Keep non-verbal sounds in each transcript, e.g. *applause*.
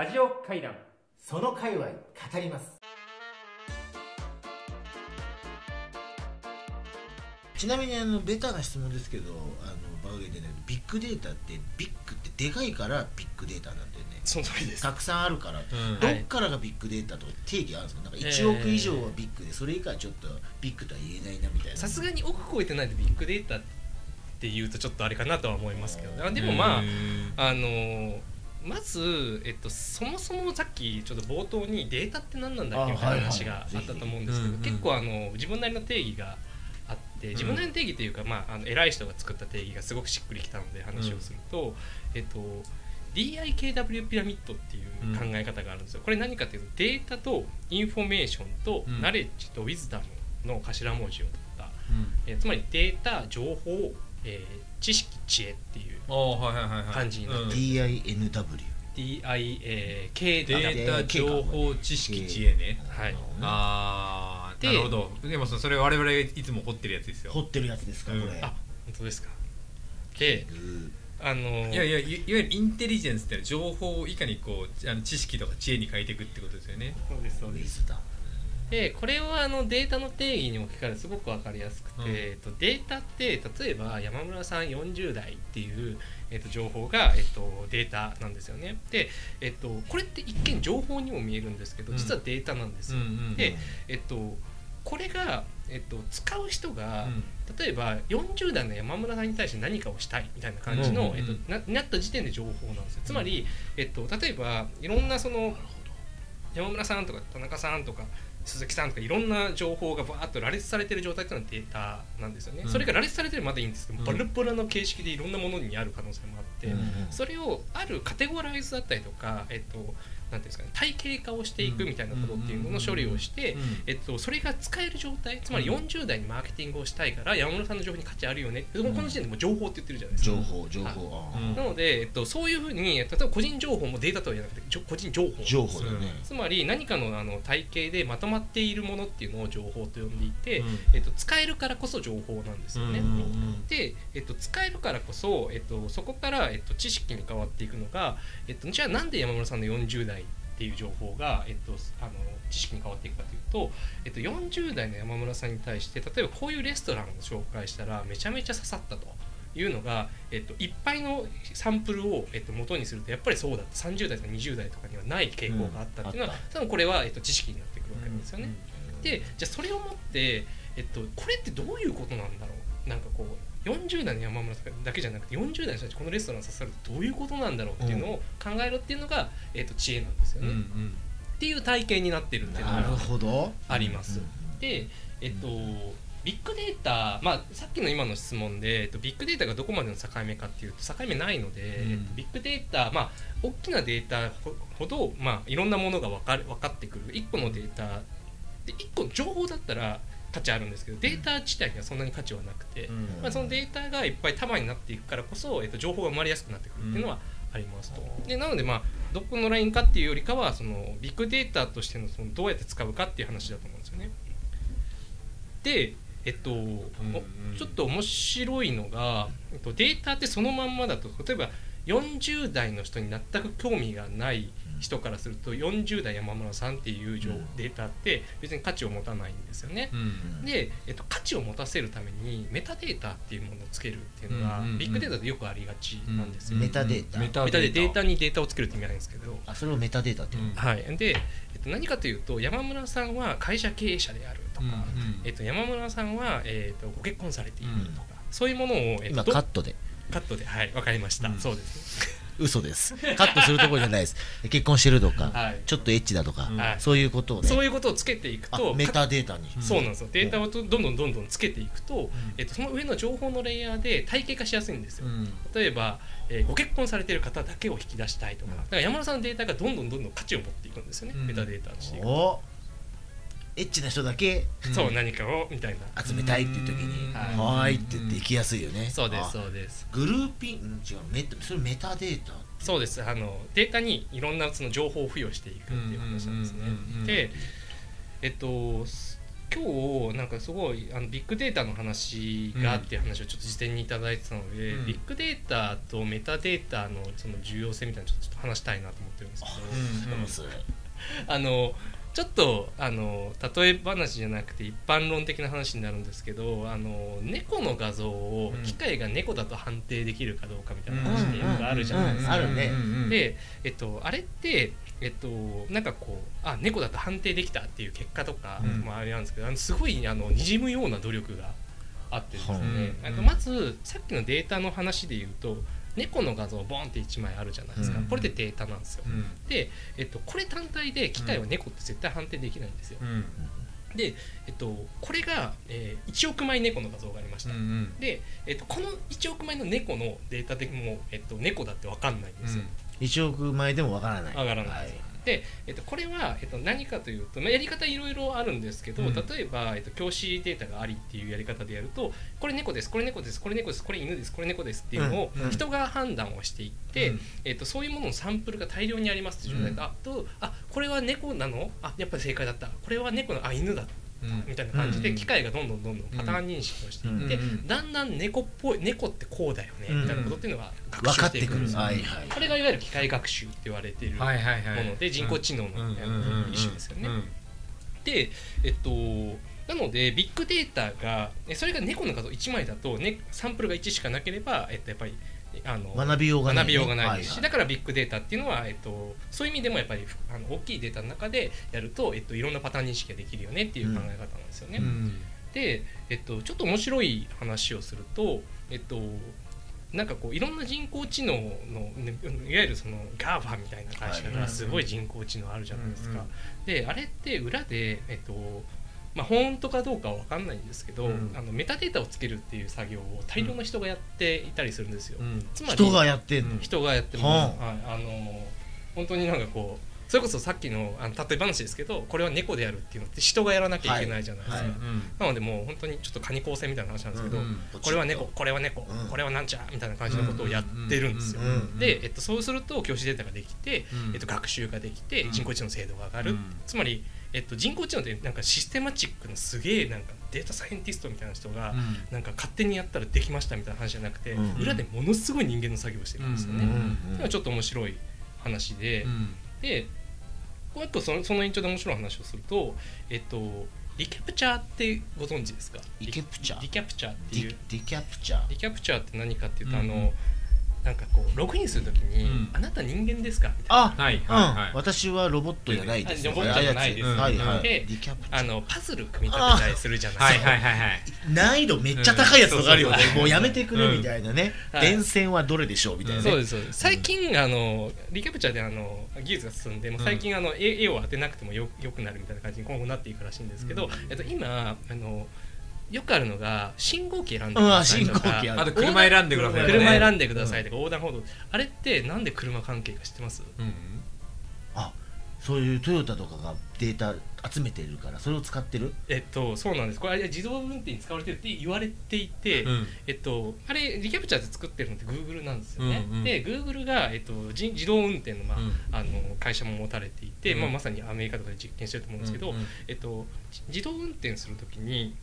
ラジオ会談。その界隈語ります。ちなみにあのベタな質問ですけどあのバグでねビッグデータってビッグってでかいからビッグデータなんだよね。その通りです。たくさんあるから、ん。どっからがビッグデータとか定義あるんですか？なんか1億以上はビッグでそれ以下はちょっとビッグとは言えないなみたいな。さすがに奥超えてないとビッグデータっていうとちょっとあれかなとは思いますけどあでもまああのまず、えっと、そもそもさっきちょっと冒頭にデータって何なんだっけみたいな話があったと思うんですけど、結構あの自分なりの定義があって自分なりの定義というか、まあ、あの偉い人が作った定義がすごくしっくりきたので話をすると、えっと DIKW ピラミッドっていう考え方があるんですよ。これ何かというとデータとインフォメーションとうん。 knowledge と wisdom の頭文字を取った、うん。えーつまりデータ情報、えー知識知恵っていうああはいはいはいはい。感じになってうん。DINW DIKW デーータ情報知識知恵ね。はい。ああでなるほど。でもそそれ我々がいつも掘ってるやつですよ。掘ってるやつですかこれ、うんあ本当ですか。でうんあのいやいやいいわゆるインテリジェンスって情報をいかにこうあの知識とか知恵に変えていくってことですよね。そうですそうウですでこれはあのデータの定義に置き換えるとすごく分かりやすくて、うん。えっと、データって例えば山村さん40代っていう、えっと、情報が、えっと、データなんですよね。で、えっと、これって一見情報にも見えるんですけどうん。実はデータなんですよ、でえっとこれが、えっと、使う人が、うん。例えば40代の山村さんに対して何かをしたいみたいな感じの、えっと、ななった時点で情報なんですよ。つまり、えっと、例えばいろんなその山村さんとか田中さんとか鈴木さんとかいろんな情報がバーッと羅列されてる状態っていうのはデータなんですよね、うん。それが羅列されてるまでいいんです。けど、うん。バラバラの形式でいろんなものにある可能性もあって、うん。それをあるカテゴライズだったりとか、えっと、なんていうんですかね体系化をしていくみたいなことっていうのの処理をして、うんえっと、それが使える状態つまりうん。40代にマーケティングをしたいから山村さんの情報に価値あるよね。この時点でもう情報って言ってるじゃないですか。情報情報。なので、えっと、そういうふうに例えば個人情報もデータとは言わなくて個人情報。情報ね。つまり何かのあの体系でまとまっているものっていうのを情報と呼んでいて、うん。えっと、使えるからこそ情報なんですよね。で、えっと、使えるからこそ、えっと、そこから、えっと、知識に変わっていくのが、えっと、じゃあなんで山村さんの40代っていう情報が、えっと、あの知識に変わっていくかというと、えっと、40代の山村さんに対して例えばこういうレストランを紹介したらめちゃめちゃ刺さったと。いうのが、えっと、いっぱいのサンプルを、えっと、元にするとやっぱりそうだって30代とか20代とかにはない傾向があったっていうのは、うん多分これは、えっと、知識になってくるわけですよね。でじゃあそれをもって、えっと、これってどういうことなんだろう？なんかこう40代の山村さんだけじゃなくて40代の人たちこのレストラン刺さるとどういうことなんだろうっていうのを考えるっていうのが、えっと、知恵なんですよね、うんうん。っていう体系になってるっていうのがあります。うんでえっとビッグデータ、まあ、さっきの今の質問で、えっと、ビッグデータがどこまでの境目かっていうと境目ないので、うん。えっと、ビッグデータ、まあ、大きなデータほほど、まあ、いろんなものが分かる分かってくる。1個のデータで1個の情報だったら価値あるんですけどデータ自体にはそんなに価値はなくて、うんまあ、そのデータがいっぱい束になっていくからこそ、えっと、情報が生まれやすくなってくるっていうのはありますと。でなので、まあ、どこのラインかっていうよりかはそのビッグデータとしてのそのどうやって使うかっていう話だと思うんですよね。でえっと、ちょっと面白いのが、えっと、データってそのまんまだと例えば40代の人に全く興味がない人からすると40代山村さんっていうデータって別に価値を持たないんですよね。うん。で、えっと、価値を持たせるためにメタデータっていうものをつけるっていうのが、ビッグデータでよくありがちなんですよ。メタデータ。メタデータ。にデータをつけるって意味なんですけど、あそれをメタデータっていうの？うんはい、で、えっと、何かというと山村さんは会社経営者であるとか、えっと、山村さんは、えっと、ご結婚されているとか、うん。そういうものを、えっと、今どカットで。カットで。はい。わかりました、うん。そうです嘘です。カットするところじゃないです。*laughs* 結婚してるとか、はい。ちょっとエッチだとか、うん。はい。そういうことをねそういうことをつけていくあとメタデータに、うん。そうなんですよ。データをどんどんどんどんつけていくと、ん。えっと、その上の情報のレイヤーで体系化しやすいんですよ、うん。例えば、えーご結婚されている方だけを引き出したいとか,、うん。だから山村さんのデータがどんどんどんどん価値を持っていくんですよね、うん。メタデータとしていくと。おエッチな人だけうんそう何かをみたいな。集めたいっていう時に「うん。はーい」って言って行きやすいよね。そうですあそうです。グルーピングうん違うメタそれメタデータ？そうです。あのデータにいろんなその情報を付与していくっていう話なんですね。でえっとす今日なんかすごいあのビッグデータの話がっていう話をちょっと事前にいただいてたので、うん。ビッグデータとメタデータのその重要性みたいなちょっと話したいなと思ってるんですけど、うんうん。*laughs* あのちょっとあの例え話じゃなくて一般論的な話になるんですけどあの猫の画像をうん。機械が猫だと判定できるかどうかみたいなうん話ってよくあるじゃないですか。うん。あるねで、えっと、あれって、えっと、なん。かこうあ猫だと判定できたっていう結果とかうん。もあれなん。ですけど、あのすごいあのにじむような努力があってですね、うん。あのまずさっきのデータの話で言うと猫の画像ボンって1枚あるじゃないですか、うん。これでデータなんですよ。うん。で、えっと、これ単体で機械は猫って絶対判定できないんですよ。うん。で、えっと、これが、えー1億枚猫の画像がありました。うんで、えっと、この1億枚の猫のデータでも、えっと、猫だって分かんないんですよ。1億枚でもわからない。わからないですで、えっと、これは、えっと、何かというと、まあ、やり方いろいろあるんですけど、うん。例えば、えっと、教師データがありっていうやり方でやるとこれ猫ですこれ猫ですこれ猫ですこれ犬ですこれ猫ですっていうのをうんうん。人が判断をしていって、うん。えっと、そういうもののサンプルが大量にありますっていう状態だと、あこれは猫なの？あやっぱり正解だった。これは猫のあ犬だ。うんみたいな感じでうん。機械がどんどんどんどんパターン認識をしていって、だんだん猫っぽい猫ってこうだよねみたいなことっていうのが学習して分かってくる。いくんですよはいはい。これがいわゆる機械学習って言われているもはいはい。はいので人工知能の一種ですよね。うんでえっとなのでビッグデータがえそれが猫の画像1枚だと、ね、サンプルが1しかなければ、えっと、やっぱりあの学びようがないです。し、はいはい。だからビッグデータっていうのは、えっと、そういう意味でもやっぱりあの大きいデータの中でやると、えっと、いろんなパターン認識ができるよねっていう考え方なんですよね。うん。で、えっと、ちょっと面白い話をすると、えっと、なんかこういろんな人工知能のねいわゆるその GAFA みたいな会社はいがすごい人工知能あるじゃないですか。であれって裏で、えっとまあ、本当かどうかは分かんないんですけど、うん。あのメタデータをつけるっていう作業を大量の人がやっていたりするんですよ。うん。つまり人がやって人がやってます、ははい、あの本当になんかこうそれこそさっきのあの例え話ですけどこれは猫でやるっていうのって人がやらなきゃいけないじゃないですか、はい。はなのでもう本当にちょっとカニ構成みたいな話なんですけど、うんこれは猫これは猫、うん。これはなんちゃみたいな感じのことをやってるんですよ、うんうん。で、えっと、そうすると教師データができて、うん。えっと、学習ができてうん。人工知能の精度が上がる、うん。つまり、えっと、人工知能ってなんかシステマチックなすげえなんかデータサイエンティストみたいな人が、なんか勝手にやったらできましたみたいな話じゃなくて、うん。裏でものすごい人間の作業をしてるんですよね。うんちょっと面白い話で、でもう一個そのその延長で面白い話をすると、えっと、リキャプチャーってご存知ですか？リキャプチャー。リキャプチャーってデいう。ィディキャプチャー。リキャプチャーって何かっていうと、うんうん。あのなんかこうログインするときに、うん。あなた人間ですか?」みたいな。あはいうんはい。はい私はロボットじゃないです。ロボットじゃないです。はいはい。でディキャプチャー。あのパズル組み立てたりするじゃないはいですか。はいはいはい難易度めっちゃ高いやつとかあるよね。うん。そうそうもうやめてくれみたいなね。はい。電線はどれでしょうみたいなね。そうですそうです。最近あのリキャプチャーであの技術が進んでもう最近あの絵絵を当てなくてもよよくなるみたいな感じに今後なっていくらしいんですけど、うん。えっと、今あのよくあるのが信号機選んでくうんださいとか信号機あと車選んでくださいね。車選んでくださいとか横断歩道あれってなんで車関係か知ってます？うん。あそういうトヨタとかがデータ集めてるからそれを使ってる？えっとそうなんです。これ自動運転に使われてるって言われていて、うん。えっと、あれリキャプチャーで作ってるのって Google なんですよね。うんうん。で Google が、えっと、じ自動運転の,、まあうん。あの会社も持たれていて、うん。まあ、まさにアメリカとかで実験してると思うんですけど、うんうん。えっと、じ自動運転するときに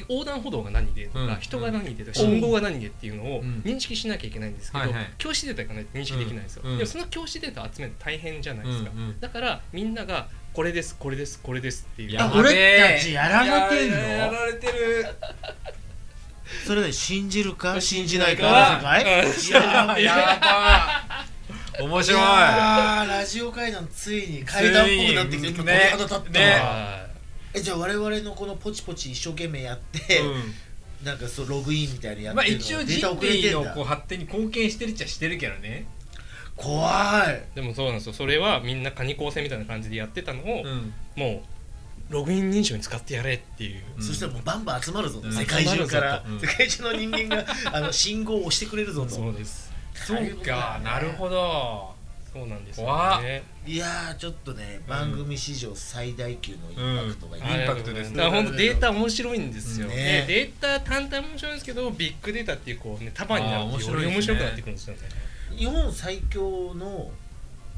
横断歩道が何でとか、うん。人が何でとか信号が何でっていうのをうん。認識しなきゃいけないんですけど、はいはい。教師データがないと認識できないんですよ、でもその教師データを集めるの大変じゃないですか、うんうんだからみんながこれですこれですこれですっていう。俺たちやられてんの？やられてる。それで信じるか？信じないか？あの世界うん。やば面白い。いラジオ会談ついに階段っぽくなってきてついに今鳥肌立ったわ、ね。はえじゃあ我々のこのポチポチ一生懸命やって、うん。なんかそうログインみたいなやまあってるの一応人類のこう発展に貢献してるっちゃしてるけどね。怖い、いでもそうなんですよ。それはみんなカニ構成みたいな感じでやってたのを、うん。もうログイン認証に使ってやれっていう、うん。そしたらもうバンバン集まるぞと、うん。世界中から、世界中の人間があの信号を押してくれるぞと。そうです。そうか。なるほどそうなんですよね。いやーちょっとね番組史上最大級のインパクトが今、うん。インパクトですね。本当データ面白いんですよ、ね。でデータ単体も面白いんですけどビッグデータっていうこうね束になるとよ白いですね。り面白くなってくるんですよね。日本最強の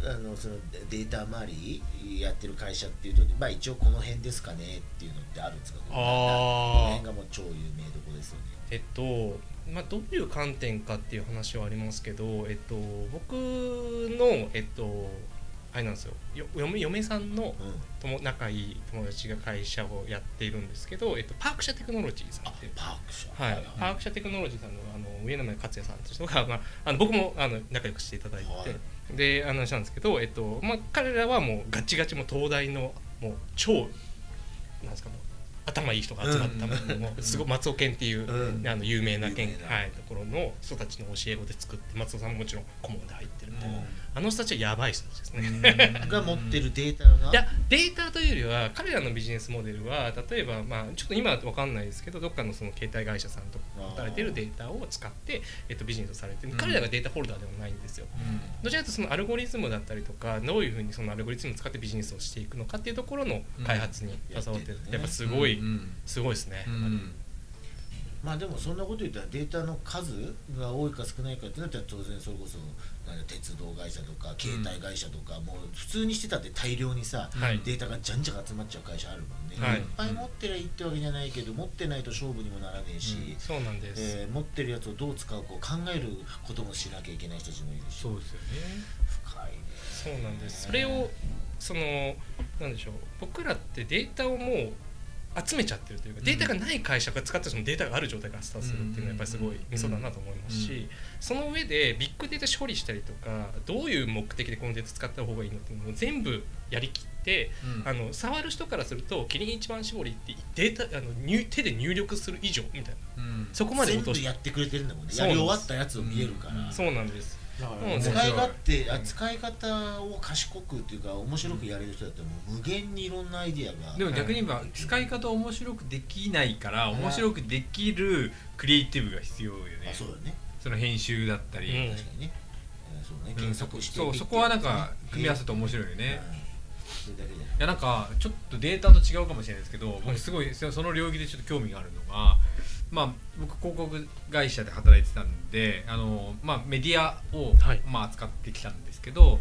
あのそのデータ周りやってる会社っていうと、まあ、一応この辺ですかねっていうのってあるんですかこの辺がもう超有名どこですよね。えっとまあ、どういう観点かっていう話はありますけど、えっと、僕の、えっと、あれなんですよ。よ嫁嫁さんのうん友仲いい友達が会社をやっているんですけど、えっと、パーク社テクノロジーさんあってパーク社。はい、パーク社テクノロジーさんのあの上野前克也さんという人が、まあ、あの僕もあの仲良くしていただいて、はい。であの話なんですけど、えっとまあ、彼らはもうガチガチもう東大のもう超なんですかもう頭いい人が集まった、うん。もうすごい松尾健っていう、うん。あの有名な県有名な。はい、ところの人たちの教え子で作って松尾さんももちろん顧問で入ってるみたいな、うんあの人たちはやばい人たちですね。が持ってるデータが。いやデータというよりは彼らのビジネスモデルは例えば、まあ、ちょっと今は分かんないですけどどっかのその携帯会社さんとか働いてるデータを使って、えっと、ビジネスをされてる。うん。彼らがデータホルダーではないんですよ。どちらかというとそのアルゴリズムだったりとかどういうふうにそのアルゴリズムを使ってビジネスをしていくのかっていうところの開発に携わってる、うんやっぱすごい、うん。すごいですね、うんまあでもそんなこと言ったらデータの数が多いか少ないかってなったら当然それこそ鉄道会社とか携帯会社とか、もう普通にしてたって大量にさ、はい。データがじゃんじゃん集まっちゃう会社あるもんね、はい。い、っぱい持ってりゃいいってわけじゃないけど持ってないと勝負にもならねえし、うん。そうなんです、えー持ってるやつをどう使うかを考えることもしなきゃいけない人たちもいるし。そうですよね。深いね。そうなんです。それをそのなんでしょう。僕らってデータをもう集めちゃってるというか、うん。データがない会社が使ってそのデータがある状態からスタートするっていうのはやっぱりすごいミソだなと思いますし、うん。その上でビッグデータ処理したりとかどういう目的でこのデータ使った方がいいのっていうのを全部やりきって、うん。あの触る人からするとキリン一番搾りってデータあの入手で入力する以上みたいな。うん。そこまで全落とし部やってくれてるんだもんね。やり終わったやつを見えるから、うんそうなんです使い勝手使い方を賢くっていうか面白くやれる人だったらもう無限にいろんなアイディアがでも逆に言えば使い方を面白くできないからうん。面白くできるクリエイティブが必要よね。あそうだね。その編集だったり、うん確かにね、うんそう検索してそうそこはなんか組み合わせて面白いよね、い。やなんかちょっとデータと違うかもしれないですけど、僕すごいそその領域でちょっと興味があるのが、まあ、僕広告会社で働いてたんであの、まあ、メディアを、はい。まあ、扱ってきたんですけど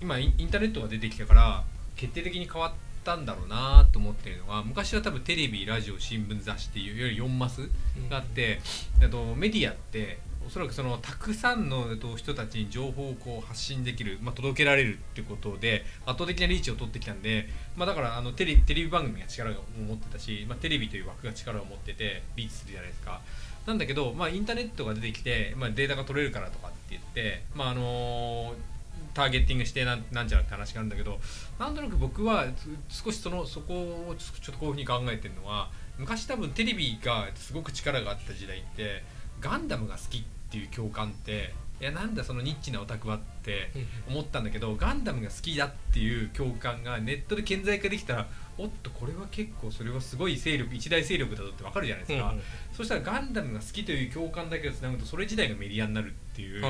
今インターネットが出てきたから決定的に変わったんだろうなと思ってるのが昔は多分テレビラジオ新聞雑誌っていういわゆる4マスがあって、あとメディアっておそらくそのたくさんの人たちに情報をこう発信できる、まあ、届けられるってことで圧倒的なリーチを取ってきたんで、まあ、だからあのテレビテレビ番組が力を持ってたし、まあ、テレビという枠が力を持っててリーチするじゃないですか。なんだけど、まあ、インターネットが出てきて、まあ、データが取れるからとかって言って、まああのターゲッティングしてなんなんちゃらって話があるんだけどなんとなく僕は少しそのそこをちょっとこういうふうに考えてるのは昔多分テレビがすごく力があった時代ってガンダムが好きっていう共感っていやなんだそのニッチなオタクはって思ったんだけどガンダムが好きだっていう共感がネットで顕在化できたらおっとこれは結構それはすごい勢力一大勢力だぞってわかるじゃないですか、そしたらガンダムが好きという共感だけをつなぐとそれ自体がメディアになるっていう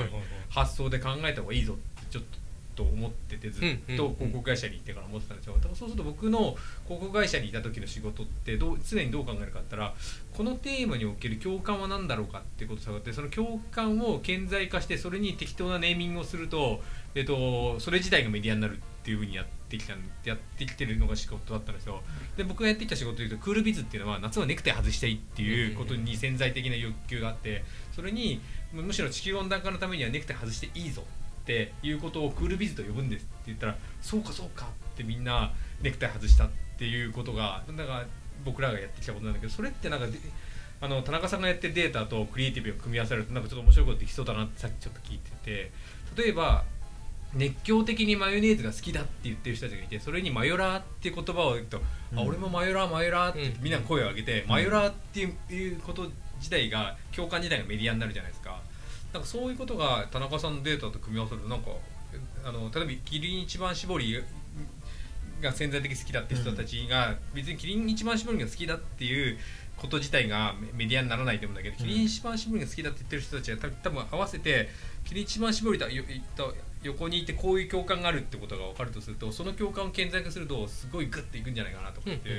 発想で考えた方がいいぞってちょっと思っててずっと広告会社に行ってから思ってたんですよ。だからそうすると僕の広告会社にいた時の仕事ってどう常にどう考えるかって言ったらこのテーマにおける共感は何だろうかってことを探ってその共感を顕在化してそれに適当なネーミングをすると、えっと、それ自体がメディアになるっていうふうにやってきたやってきてるのが仕事だったんですよ。で僕がやってきた仕事でいうとクールビズっていうのは夏はネクタイ外したいっていうことに潜在的な欲求があってそれにむむしろ地球温暖化のためにはネクタイ外していいぞっていうことをクールビズと呼ぶんですって言ったらそうかそうかってみんなネクタイ外したっていうことがだから僕らがやってきたことなんだけどそれってなんかであの田中さんがやってるデータとクリエイティブを組み合わせるとなんかちょっと面白いことできそうだなってさっきちょっと聞いてて例えば熱狂的にマヨネーズが好きだって言ってる人たちがいてそれにマヨラーっていう言葉を言うと、あうん。俺もマヨラーマヨラーってうんみんな声を上げて、マヨラーっていうこと自体が共感自体がメディアになるじゃないですかなんかそういうことが田中さんのデータと組み合わせるとなんかあの例えばキリン一番搾りが潜在的に好きだって人たちが、別にキリン一番搾りが好きだっていうこと自体がメメディアにならないと思うんだけど、キリン一番搾りが好きだって言ってる人たちは多分合わせてキリン一番搾りとよと横にいてこういう共感があるってことが分かるとするとその共感を顕在化するとすごいグッていくんじゃないかなと思って、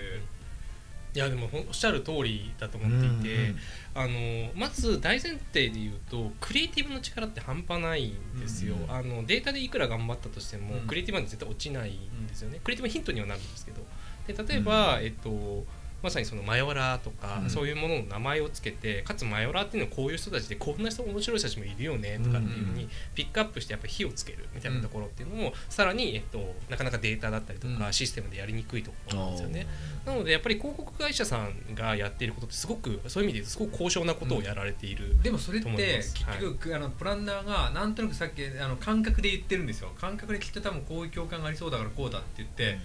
いやでもおっしゃる通りだと思っていて、うんうんあのまず大前提で言うとクリエイティブの力って半端ないんですよ、うんあのデータでいくら頑張ったとしても、うん。クリエイティブなんて絶対落ちないんですよね、クリエイティブヒントにはなるんですけど。で例えば、えっとまさにそのマヨラーとか、うん。そういうものの名前をつけてかつマヨラーっていうのはこういう人たちでこんな人面白い人たちもいるよねとかっていうふうにピックアップしてやっぱ火をつけるみたいなところっていうのも、さらに、えっと、なかなかデータだったりとか、うん。システムでやりにくいところなんですよね。なのでやっぱり広告会社さんがやっていることってすごくそういう意味で言うとすごく高尚なことをやられている、でもそれって結局、あのプランナーがなんとなくさっきあの感覚で言ってるんですよ。感覚できっと多分こういう共感がありそうだからこうだって言って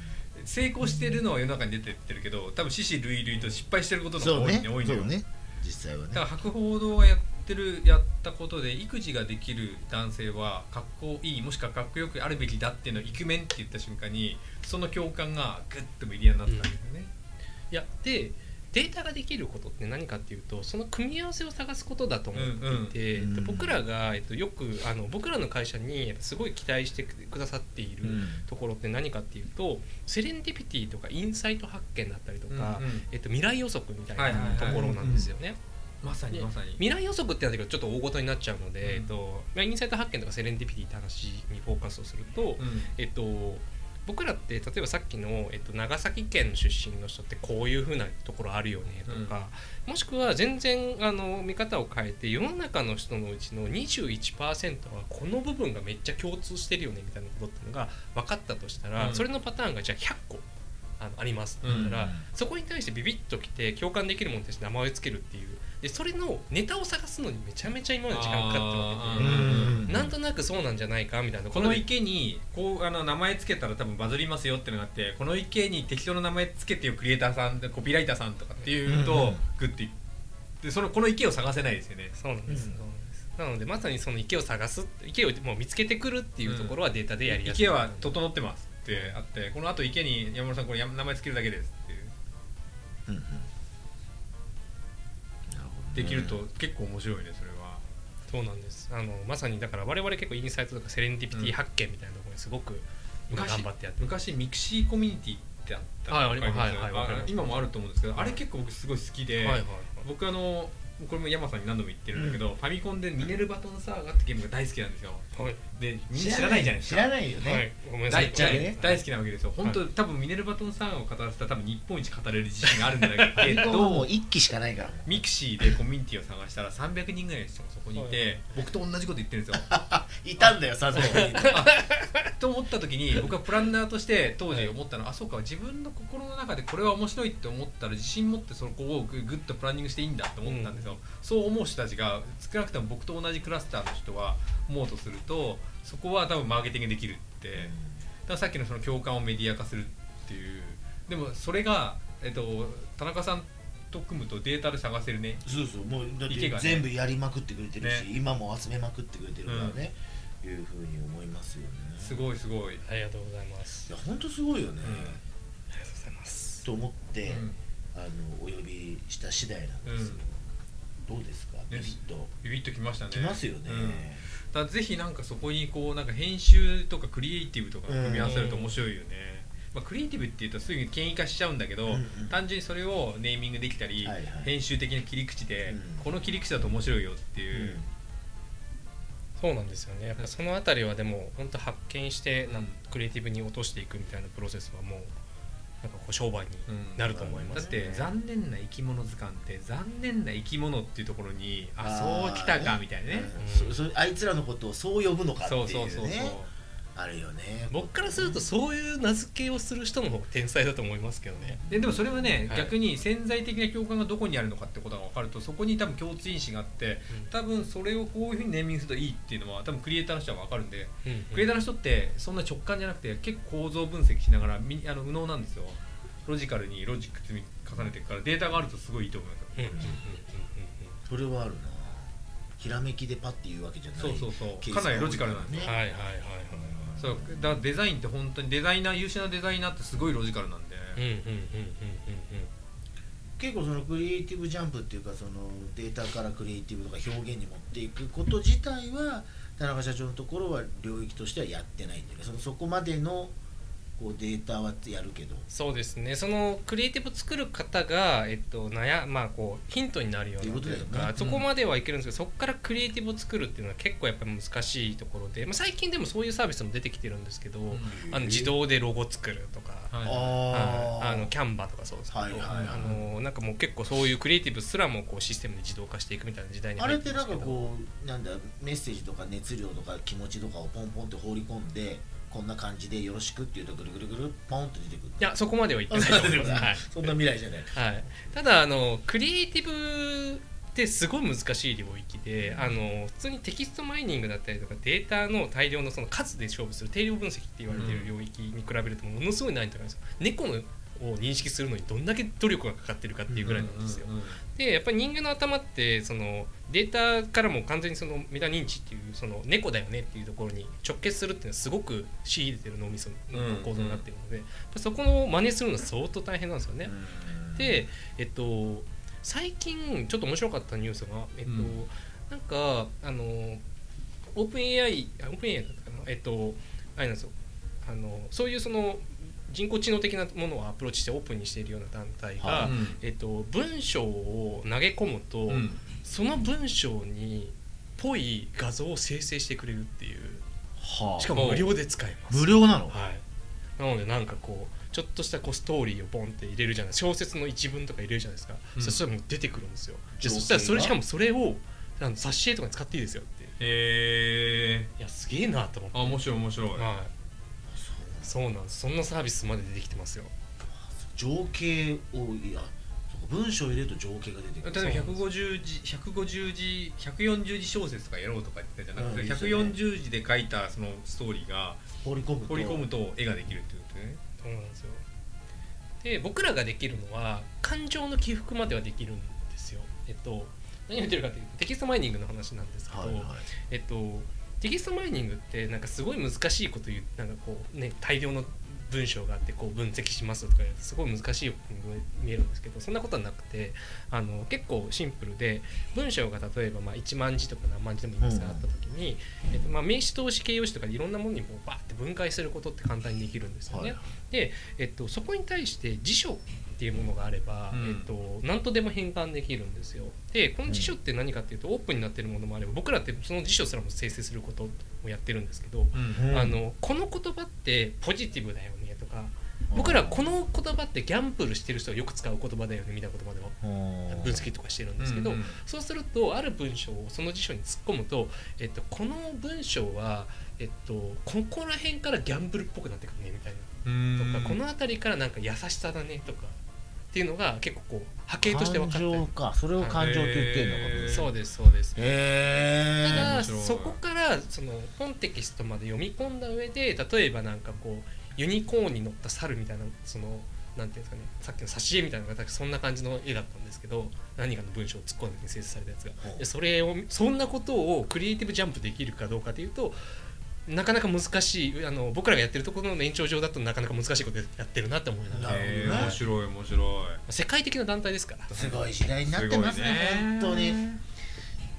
成功してるのは世の中に出てってるけど多分獅子類類と失敗してることが多いんで、多いのよ。ね。実際はね。だから博報堂がやってるやったことで育児ができる男性はかっこいいもしくはかっこよくあるべきだっていうのをイクメンって言った瞬間にその共感がグッとメディアになったんですよね、いやでデータができることって何かっていうとその組み合わせを探すことだと思っていて、うんうんえっと僕らが、えっと、よくあの僕らの会社にすごい期待してくださっているうん。ところって何かっていうとセレンディピティとかインサイト発見だったりとか、うんうん。えっと、未来予測みたいなところなんですよね。まさにでまさに未来予測ってなんだけどちょっと大ごとになっちゃうので、うんえっとまあ、インサイト発見とかセレンディピティって話に。フォーカスをすると、うんえっと僕らって例えばさっきの、えっと、長崎県の出身の人ってこういうふうなところあるよねとか、もしくは全然あの見方を変えて世の中の人のうちの21%はこの部分がめっちゃ共通してるよねみたいなことっていうのが分かったとしたら、うん。それのパターンがじゃあ100個あのありますって言ったら、うんそこに対してビビッときて共感できるものとして名前をつけるっていう。でそれのネタを探すのにめちゃめちゃ今まで時間かかったわあけで。うん。なんとなくそうなんじゃないかみたいな。とこの池にこうあの名前つけたら多分バズりますよってのがあってこの池に適当な名前つけてよクリエイターさんコピーライターさんとかっていうと、うん。うんグッてでそのこの池を探せないですよね。そうなんです、うん。そうなんです。なのでまさにその池を探す池をもう見つけてくるっていうところはデータでやりやすい、池は整ってますってあってこのあと池に山村さんこれや名前つけるだけですっていう。うんうん。できると結構面白いねそれは。そうなんです。あのまさにだから我々結構インサイトとかセレンディピティ発見みたいなところにすごく今頑張ってやってる。昔 mixi コミュニティってあったはい今もあると思うんですけどあれ結構僕すごい好きで、はいはいはい。僕あのこれも山さんに何度も言ってるんだけど、ファミコンでミネルバトンサーガってゲームが大好きなんですよ。はい。でみんな知らないじゃないですか。知らないよね、はい。ごめんなさい。大好きなわけですよ。本当、多分ミネルバトンサーガを語らせたら多分日本一語れる自信があるんだけで *laughs* ももどう一機しかないから。ミクシーでコミュニティを探したら300人ぐらいの人がそこにいて、はい。僕と同じこと言ってるんですよ *laughs* いたんだよさすがにと思った時に僕はプランナーとして当時思ったのは、あそうか自分の心の中でこれは面白いって思ったら自信持ってそこをググッとプランニングしていいんだと思ったんですよ、そう思う人たちが少なくとも僕と同じクラスターの人は思うとするとそこは多分マーケティングできるって、だからさっきのその共感をメディア化するっていう。でもそれが、えっと、田中さんと組むとデータで探せるね。そうそうもうだって全部やりまくってくれてるし、ね。今も集めまくってくれてるからね、いうふうに思いますよね。すごいすごい、ありがとうございます。いや本当すごいよね、ありがとうございます。と思って、うん。あのお呼びした次第なんですよ、どうですか？ビビッとビビッときましたね。きますよね、うん。だぜひなんかそこにこうなんか編集とかクリエイティブとか組み合わせると面白いよね、まあ、クリエイティブっていうとすぐに権威化しちゃうんだけど、うんうん。単純にそれをネーミングできたり、はいはい。編集的な切り口で、うん。この切り口だと面白いよっていう、そうなんですよね。やっぱそのあたりはでも本当発見してなん。うんクリエイティブに落としていくみたいなプロセスはもうなんかこう商売にうん。なると思います、だって残念な生き物図鑑って残念な生き物っていうところにあそうきたかみたいなね、うん。そそあいつらのことをそう呼ぶのかっていうね。そうそうそうそうあるよね。僕からするとそういう名付けをする人の方が天才だと思いますけどね。ででもそれはね、はい。逆に潜在的な共感がどこにあるのかってことが分かるとそこに多分共通因子があって多分それをこういうふうにネーミングするといいっていうのは多分クリエイターの人は分かるんで、うんうん。クリエイターの人ってそんな直感じゃなくて結構構造分析しながらみあの右脳なんですよ。ロジカルにロジック積み重ねていくからデータがあるとすごいいいと思いますよ、うんうんうんうんそれはあるな。ひらめきでパッて言うわけじゃない。そうそうそう。かなりロジカルなんですよ。うんはいはいはいはいそうだからデザインって本当にデザイナー優秀なデザイナーってすごいロジカルなんで、結構そのクリエイティブジャンプっていうかそのデータからクリエイティブとか表現に持っていくこと自体は田中社長のところは領域としてはやってないんだけどそのそこまでのこうデータはやるけど。そうですね。そのクリエイティブを作る方が、えっと悩まあ、こうヒントになるようなっていうかうん。そこまではいけるんですけど、そこからクリエイティブを作るっていうのは結構やっぱり難しいところで、まあ、最近でもそういうサービスも出てきてるんですけど、あの自動でロゴ作るとか、はい。はい。ああのキャンバとかそうですけど、はいはいはいあのなんかもう結構そういうクリエイティブすらもこうシステムで自動化していくみたいな時代にあれってなんかこうなんだメッセージとか熱量とか気持ちとかをポンポンって放り込んでこんな感じでよろしくっていうとぐるぐるぐるポンと出てくる。いやそこまでは言ってないと思います、はい。そんな未来じゃない。はい、ただあのクリエイティブってすごい難しい領域であの普通にテキストマイニングだったりとかデータの大量のその数で勝負する定量分析って言われてる領域に比べるとものすごい難易度なんですよ。猫のを認識するのにどんだけ努力がかかってるかっていうぐらいなんですよ。でやっぱり人間の頭ってそのデータからも完全にそのメタ認知っていうその猫だよねっていうところに直結するっていうのはすごく仕入れてる脳みその構造になってるので、そこの真似するのは相当大変なんですよね。で、えっと、最近ちょっと面白かったニュースが、えっとうん。なんかあのオープン AI あオープン AI だったかな。えっとあれなんですよ。あのそういうその人工知能的なものをアプローチしてオープンにしているような団体が、はえっと、文章を投げ込むと、うん。その文章にぽい画像を生成してくれるっていう。はあ。しかも無料で使えます。無料なの？はい、なのでなんかこうちょっとしたこうストーリーをボンって入れるじゃない小説の一文とか入れるじゃないですか、うん。そしたらもう出てくるんですよ。そしたらそれしかもそれをあの挿絵とかに使っていいですよってえいやすげえなと思って。ー、あ面白い面白い。はいそうなんです。そんなサービスまで出てきてますよ。情景をいや文章を入れると情景が出てくる。例えば150字150字140字小説とかやろうとか言ってたじゃなくて、うんね140字で書いたそのストーリーが放り込むり込むと絵ができるっていうことね。そうなんですよ。で僕らができるのは感情の起伏まではできるんですよ。えっと何を言ってるかというとテキストマイニングの話なんですけど、はいはい。えっとテキストマイニングってなんかすごい難しいこと言うなんかこうね大量の文章があってこう分析しますとかすごい難しいように見えるんですけどそんなことはなくてあの結構シンプルで文章が例えばまあ1万字とか何万字でもいいんですが、うんあった時に、えっと、まあ名詞動詞形容詞とかいろんなものにこうバーって分解することって簡単にできるんですよね。はいで、えっと、そこに対して辞書っていうものがあれば、うん。えっと、何とでも変換できるんですよ。でこの辞書って何かっていうと、オープンになってるものもあれば僕らってその辞書すらも生成することをやってるんですけど、うんうん。あのこの言葉ってポジティブだよね僕らこの言葉ってギャンブルしてる人がよく使う言葉だよねみたいな言葉でも分析とかしてるんですけど、うんうん。そうするとある文章をその辞書に突っ込むと、えっと、この文章は、えっと、ここら辺からギャンブルっぽくなってくるねみたいな。うん。とかこの辺りからなんか優しさだねとかっていうのが結構こう波形として分かって。感情か。それを感情って言ってんのかへーそうですそうです。へえただそこからその本テキストまで読み込んだ上で例えばなんかこうユニコーンに乗った猿みたいなそのなんていうんですかねさっきの挿絵みたいなのがそんな感じの絵だったんですけど何かの文章を突っ込んで生成されたやつが。でそれをそんなことをクリエイティブジャンプできるかどうかというとなかなか難しいあの僕らがやってるところの延長上だとなかなか難しいことやってるなって思いながら。ね。面白い面白い。世界的な団体ですから。すごい時代になってますねね。本当に。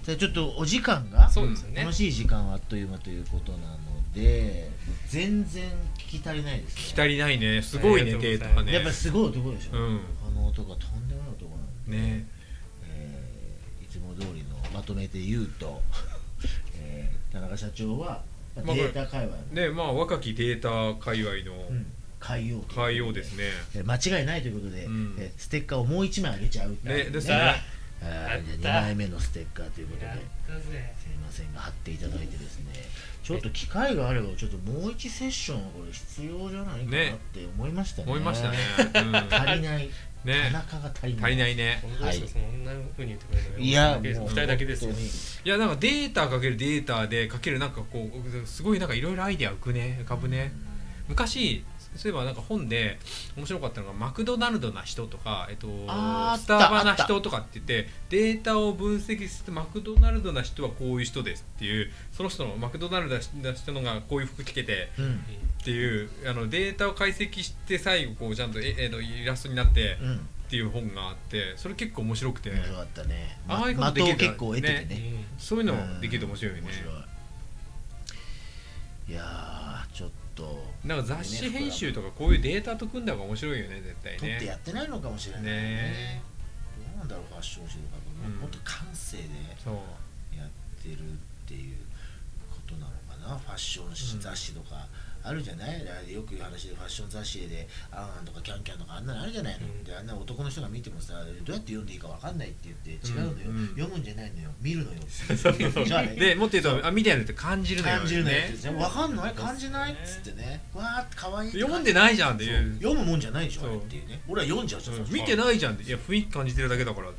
じゃあちょっとお時間がそうですよね。楽しい時間はあっという間ということなので全然聞き足りないですね。聞き足りないね。すごいねあり手がとうございますとかね。やっぱりすごい男でしょ、うん。あの男はとんでもない男なんで、ね。えーいつも通りのまとめて言うと、*laughs* えー田中社長はまあまあデータ界隈の、ねまあ若きデータ界隈のうん。海洋海洋ですね。えー間違いないということで、うん。えーステッカーをもう1枚あげちゃうっていうね。ですねあーやったじゃあ2枚目のステッカーということで。やったぜ。すいませんが貼っていただいてですねちょっと機会があればちょっともう1セッションはこれ必要じゃないかなって思いましたね。思いましたね、足りない、うん、ね。田中が足りない。足りないね。本当ですか、そんな風に言ってくれるのいや二もう人だけですよいやなんかデータかけるデータでかけるなんかこうすごいなんかいろいろアイデア浮くね。浮かぶね。昔そういえばなんか本で面白かったのがマクドナルドな人とか、えっと、スタバな人とかって言ってデータを分析してマクドナルドな人はこういう人ですっていうその人のマクドナルドな人のがこういう服着ててうんっていうあのデータを解析して最後こうちゃんとええのイラストになってうんっていう本があってそれ結構面白くて、面白かったね。ああいうことできる的を結構得ててね。うん。そういうのもできると面白いよね。面白い。いやと。なんか雑誌編集とかこういうデータと組んだ方が面白いよね絶対ね。取ってやってないのかもしれないね。ね。どうなんだろうファッション誌とかも,、うん。もっと感性でやってるっていうことなのかな。ファッション誌うん。雑誌とかあるじゃない、よく言う話でファッション雑誌で「あんあん」とか「キャンキャン」とかあんなのあるじゃないの、うん。であんな男の人が見てもさどうやって読んでいいか分かんないって言って違うのよ、うん。うん読むんじゃないのよ。見るのよ。*laughs* でもっと言うとあ見てやるって感じるのよ。感じるのよねって分かんない？感じないっつってね。わーって可愛いって読んでないじゃんっていう。読むもんじゃないでしょっていうね。俺は読んじゃうじゃん、う。ん見てないじゃんって。いや雰囲気感じてるだけだから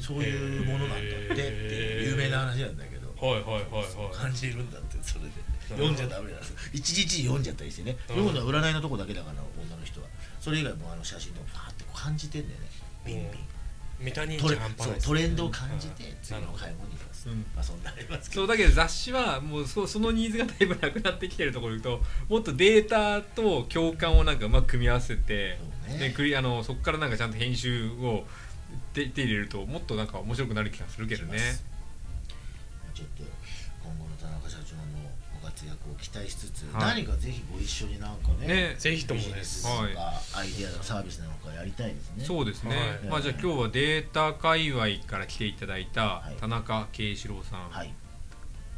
そういうものなんだってって有名な話なんだけど。はいはいはいはい。感じるんだってそれで読んじゃダメなんです。一日に読んじゃったりしてね。うん。読むのは占いのとこだけだから女の人は。それ以外もあの写真とーって感じてんだよね。ビンビン。メタ認知半トレンドを感じてうん次の買い物に行きます。うん。まあそんなありますけど。そうだけど雑誌はもうそそのニーズがだいぶなくなってきてるところともっとデータと共感をなんかうまく組み合わせてそうね。であのそこからなんかちゃんと編集を手手入れるともっとなんか面白くなる気がするけどね。ちょっと今後の田中社長のご活躍を期待しつつ、はい。何かぜひご一緒になんかねねぜひともビジネですスとか、アイデアとかサービスなのかやりたいですね。そうですね、はい。まあじゃあ今日はデータ界隈から来ていただいたはい。田中慶志郎さん、はい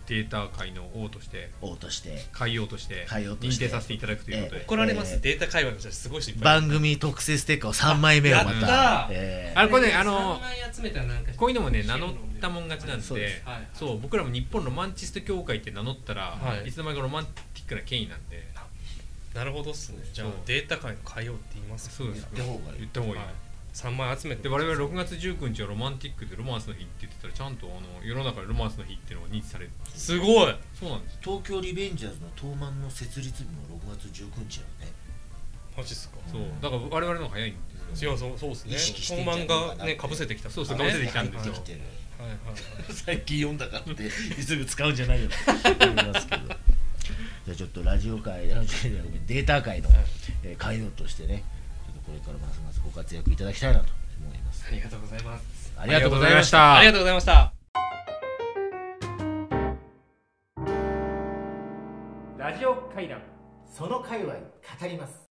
データ界の王として王として海王として海王として認定させていただくということで、え怒られます、えーデータ会話の人すごい番組特製ステッカーを3枚目をまたやったー。えーあれこれねあの3枚集めたらなんかこういうのもね名乗ったもん勝ちなんでそうです。はいそう僕らも日本ロマンチスト協会って名乗ったら、はい。い、つの間にかロマンティックな権威なんで。なるほどっすね。じゃあデータ界の会話って言いますそうです。言った方がいい。言った方がいい、はい、3枚集めてで我々6月19日はロマンティックでロマンスの日って言ってたらちゃんとあの世の中でロマンスの日っていうのが認知される。すごい。そうなんです。東京リベンジャーズの東満の設立日も6月19日なのね。マジっすか。そう。だから我々の方が早いんですよ。いやそうそうですね。意識してん本番じゃねえかながねかぶせてきたそうそうね被せてきたんですよ。はいはいはい *laughs* 最近読んだからってすぐ使うんじゃないよ。と思いますけど。じゃあちょっとラジオ界ラジオ界ごめんデータ界の、はい。えー海洋としてねこれからますますご活躍いただきたいなと思います。ありがとうございます。ありがとうございました。ありがとうございました。ラジオ会談その界隈語ります